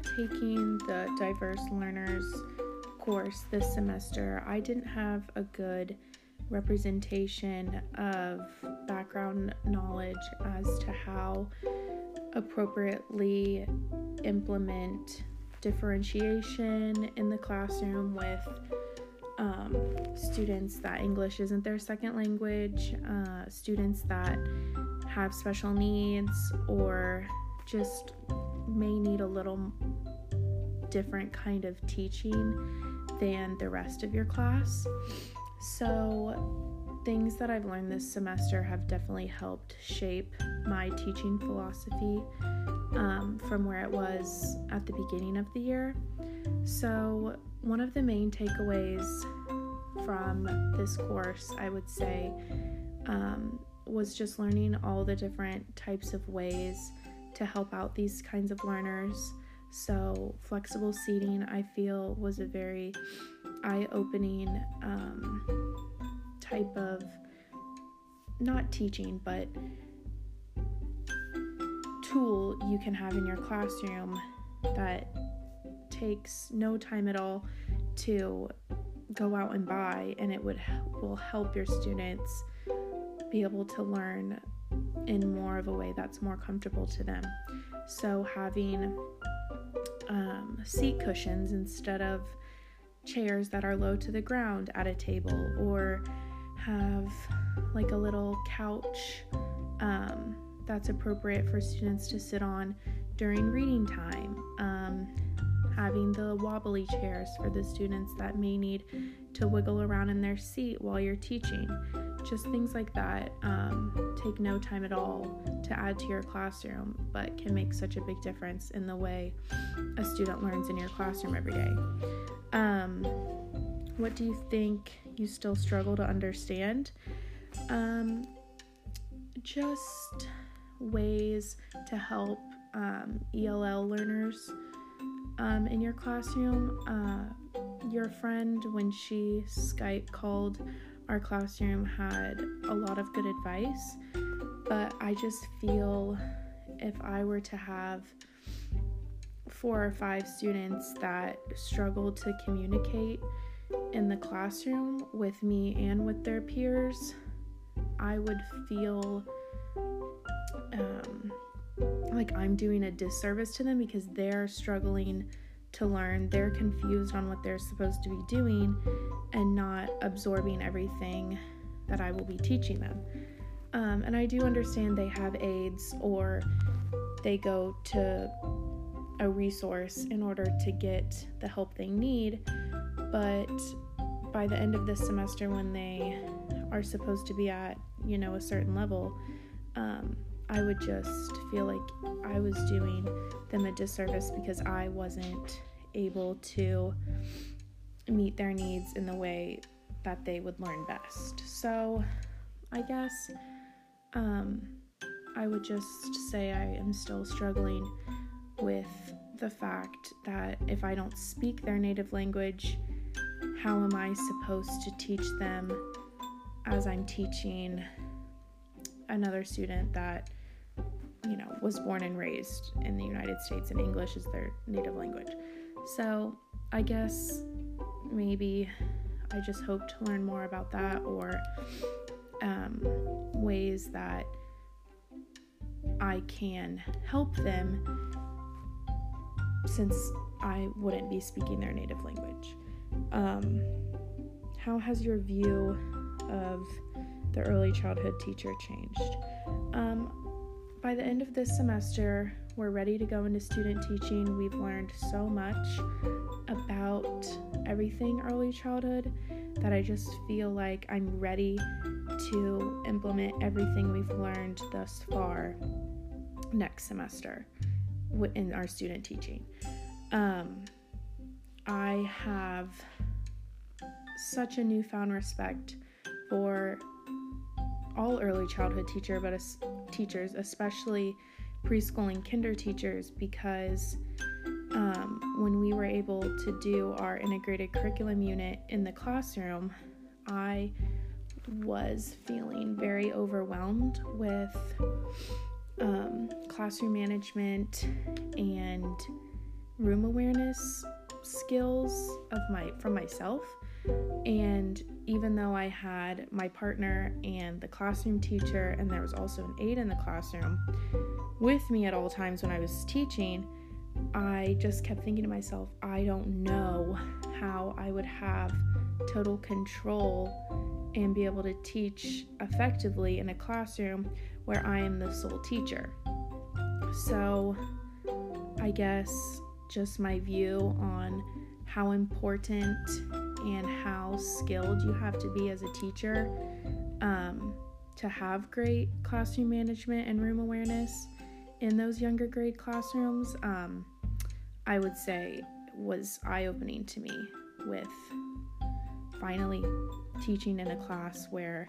before taking the diverse learners course this semester, I didn't have a good representation of background knowledge as to how appropriately implement differentiation in the classroom with um, students that English isn't their second language, uh, students that have special needs, or just may need a little different kind of teaching than the rest of your class. So, things that I've learned this semester have definitely helped shape my teaching philosophy um, from where it was at the beginning of the year. So, one of the main takeaways from this course, I would say, um, was just learning all the different types of ways to help out these kinds of learners. So, flexible seating, I feel, was a very eye opening um, type of not teaching, but tool you can have in your classroom that takes no time at all to go out and buy and it would will help your students be able to learn in more of a way that's more comfortable to them. So having um, seat cushions instead of chairs that are low to the ground at a table or have like a little couch um, that's appropriate for students to sit on during reading time. Um, having the wobbly chairs for the students that may need to wiggle around in their seat while you're teaching. Just things like that um, take no time at all to add to your classroom, but can make such a big difference in the way a student learns in your classroom every day. Um, what do you think you still struggle to understand? Um, just ways to help um, ELL learners um, in your classroom. Uh, your friend, when she Skype called our classroom, had a lot of good advice, but I just feel if I were to have four or five students that struggle to communicate in the classroom with me and with their peers, I would feel um, like I'm doing a disservice to them because they're struggling to learn. They're confused on what they're supposed to be doing and not absorbing everything that I will be teaching them. Um, and I do understand they have aids or they go to a resource in order to get the help they need. But by the end of this semester, when they are supposed to be at, you know, a certain level, um, I would just feel like I was doing them a disservice because I wasn't able to meet their needs in the way that they would learn best. So, I guess um, I would just say I am still struggling with the fact that if I don't speak their native language, how am I supposed to teach them as I'm teaching another student that you know, was born and raised in the United States and English is their native language. So I guess maybe I just hope to learn more about that or um, ways that I can help them since I wouldn't be speaking their native language. Um, how has your view of the early childhood teacher changed? Um, by the end of this semester, we're ready to go into student teaching. We've learned so much about everything early childhood that I just feel like I'm ready to implement everything we've learned thus far next semester in our student teaching. Um, I have such a newfound respect for all early childhood teacher, but teachers, especially preschool and kinder teachers, because um, when we were able to do our integrated curriculum unit in the classroom, I was feeling very overwhelmed with um, classroom management and room awareness skills of my from myself and even though I had my partner and the classroom teacher, and there was also an aide in the classroom with me at all times when I was teaching, I just kept thinking to myself, I don't know how I would have total control and be able to teach effectively in a classroom where I am the sole teacher. So, I guess just my view on how important and how skilled you have to be as a teacher um, to have great classroom management and room awareness in those younger grade classrooms, um, I would say was eye opening to me with finally teaching in a class where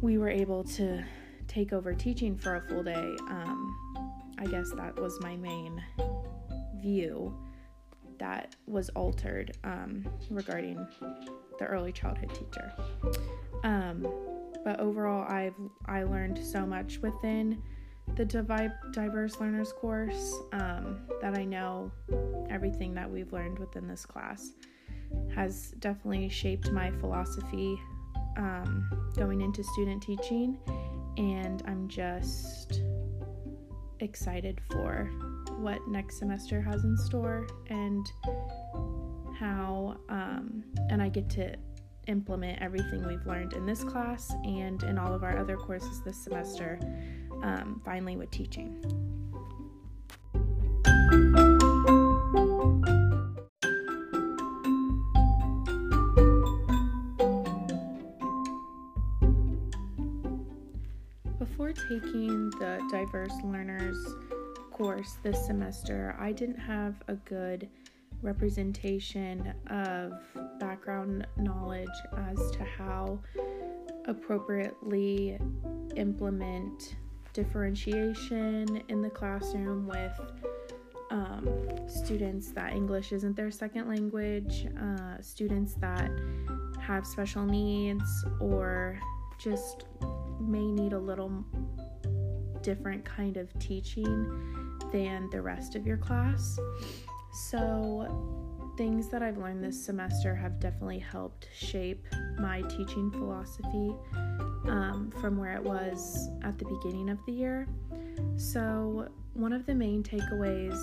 we were able to take over teaching for a full day. Um, I guess that was my main view that was altered um, regarding the early childhood teacher. Um, but overall, I've I learned so much within the diverse learners course um, that I know everything that we've learned within this class has definitely shaped my philosophy um, going into student teaching, and I'm just excited for what next semester has in store and how, um, and I get to implement everything we've learned in this class and in all of our other courses this semester, um, finally with teaching. Before taking the diverse learners course this semester, I didn't have a good representation of background knowledge as to how appropriately implement differentiation in the classroom with um, students that English isn't their second language, uh, students that have special needs, or just may need a little different kind of teaching than the rest of your class. So, things that I've learned this semester have definitely helped shape my teaching philosophy um, from where it was at the beginning of the year. So, one of the main takeaways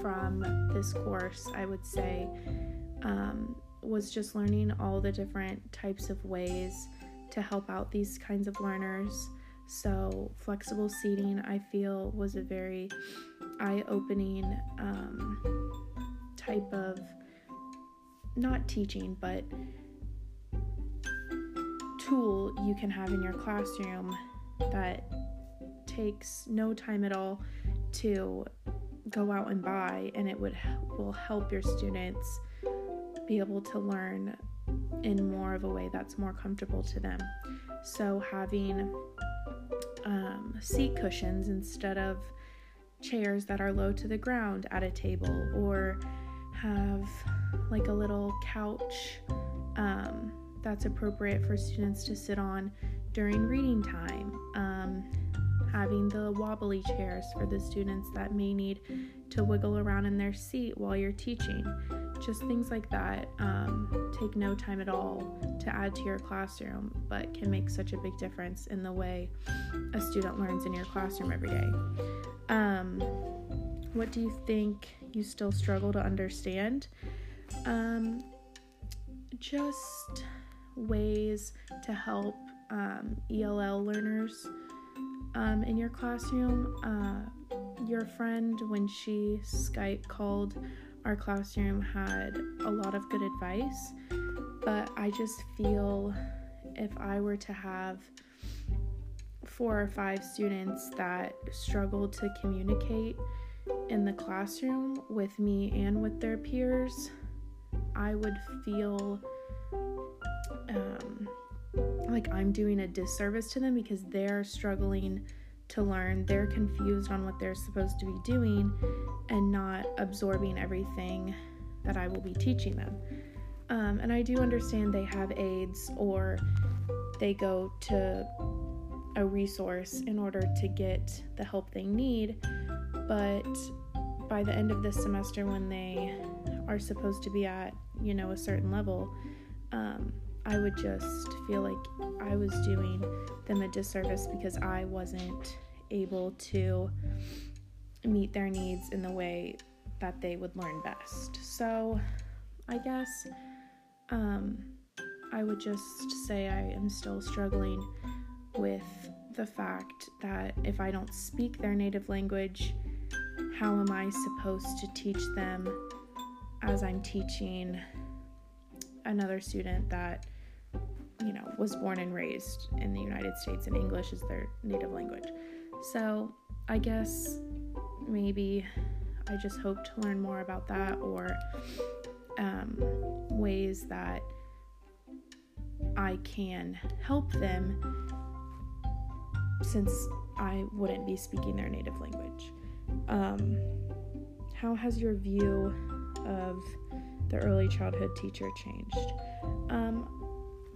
from this course, I would say, um, was just learning all the different types of ways to help out these kinds of learners. So, flexible seating, I feel, was a very eye opening um, type of not teaching, but tool you can have in your classroom that takes no time at all to go out and buy and it would will help your students be able to learn in more of a way that's more comfortable to them. So having um, seat cushions instead of chairs that are low to the ground at a table, or have like a little couch um, that's appropriate for students to sit on during reading time. Um, having the wobbly chairs for the students that may need to wiggle around in their seat while you're teaching. Just things like that um, take no time at all to add to your classroom, but can make such a big difference in the way a student learns in your classroom every day. Um, what do you think you still struggle to understand? Um, just ways to help um, ELL learners um, in your classroom. Uh, your friend, when she Skype called our classroom, had a lot of good advice, but I just feel if I were to have four or five students that struggle to communicate in the classroom with me and with their peers, I would feel um, like I'm doing a disservice to them because they're struggling to learn. They're confused on what they're supposed to be doing and not absorbing everything that I will be teaching them. Um, and I do understand they have aids or they go to a resource in order to get the help they need, but by the end of this semester, when they are supposed to be at, you know, a certain level, um, I would just feel like I was doing them a disservice because I wasn't able to meet their needs in the way that they would learn best. So, I guess um, I would just say I am still struggling with the fact that if I don't speak their native language, how am I supposed to teach them as I'm teaching another student that you know was born and raised in the United States and English is their native language. So, I guess maybe I just hope to learn more about that or um, ways that I can help them since I wouldn't be speaking their native language. Um, how has your view of the early childhood teacher changed? Um,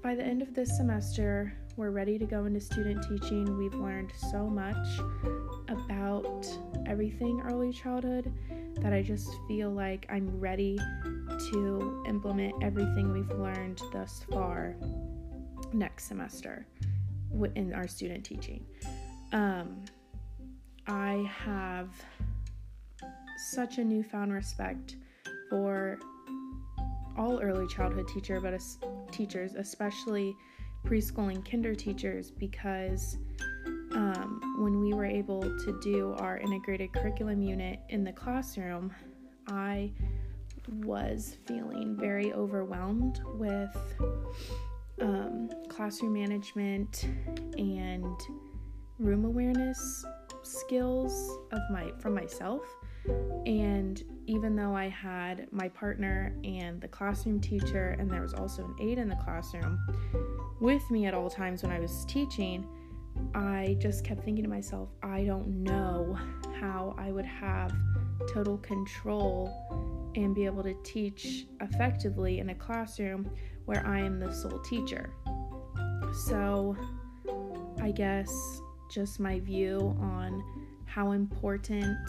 by the end of this semester, we're ready to go into student teaching. We've learned so much about everything early childhood that I just feel like I'm ready to implement everything we've learned thus far next semester in our student teaching. Um, I have such a newfound respect for all early childhood teacher, but as, teachers, especially preschool and kinder teachers, because um, when we were able to do our integrated curriculum unit in the classroom, I was feeling very overwhelmed with um, classroom management and room awareness skills of my from myself and even though I had my partner and the classroom teacher and there was also an aide in the classroom with me at all times when I was teaching I just kept thinking to myself I don't know how I would have total control and be able to teach effectively in a classroom where I am the sole teacher. So, I guess just my view on how important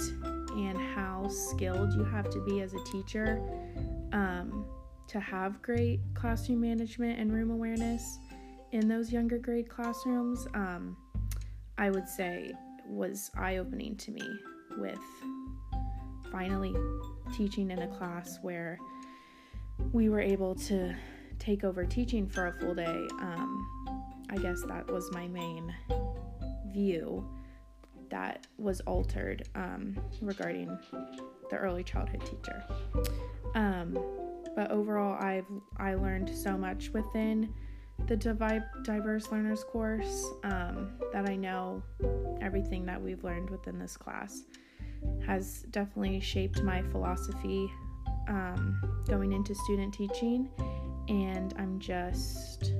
and how skilled you have to be as a teacher um, to have great classroom management and room awareness in those younger grade classrooms, um, I would say was eye opening to me with finally teaching in a class where we were able to take over teaching for a full day, um, I guess that was my main view that was altered um, regarding the early childhood teacher. Um, but overall, I've I learned so much within the diverse learners course um, that I know everything that we've learned within this class has definitely shaped my philosophy um, going into student teaching and I'm just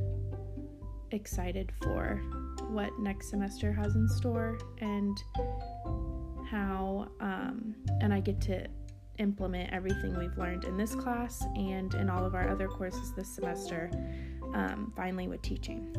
excited for what next semester has in store and how um, and I get to implement everything we've learned in this class and in all of our other courses this semester, um, finally with teaching.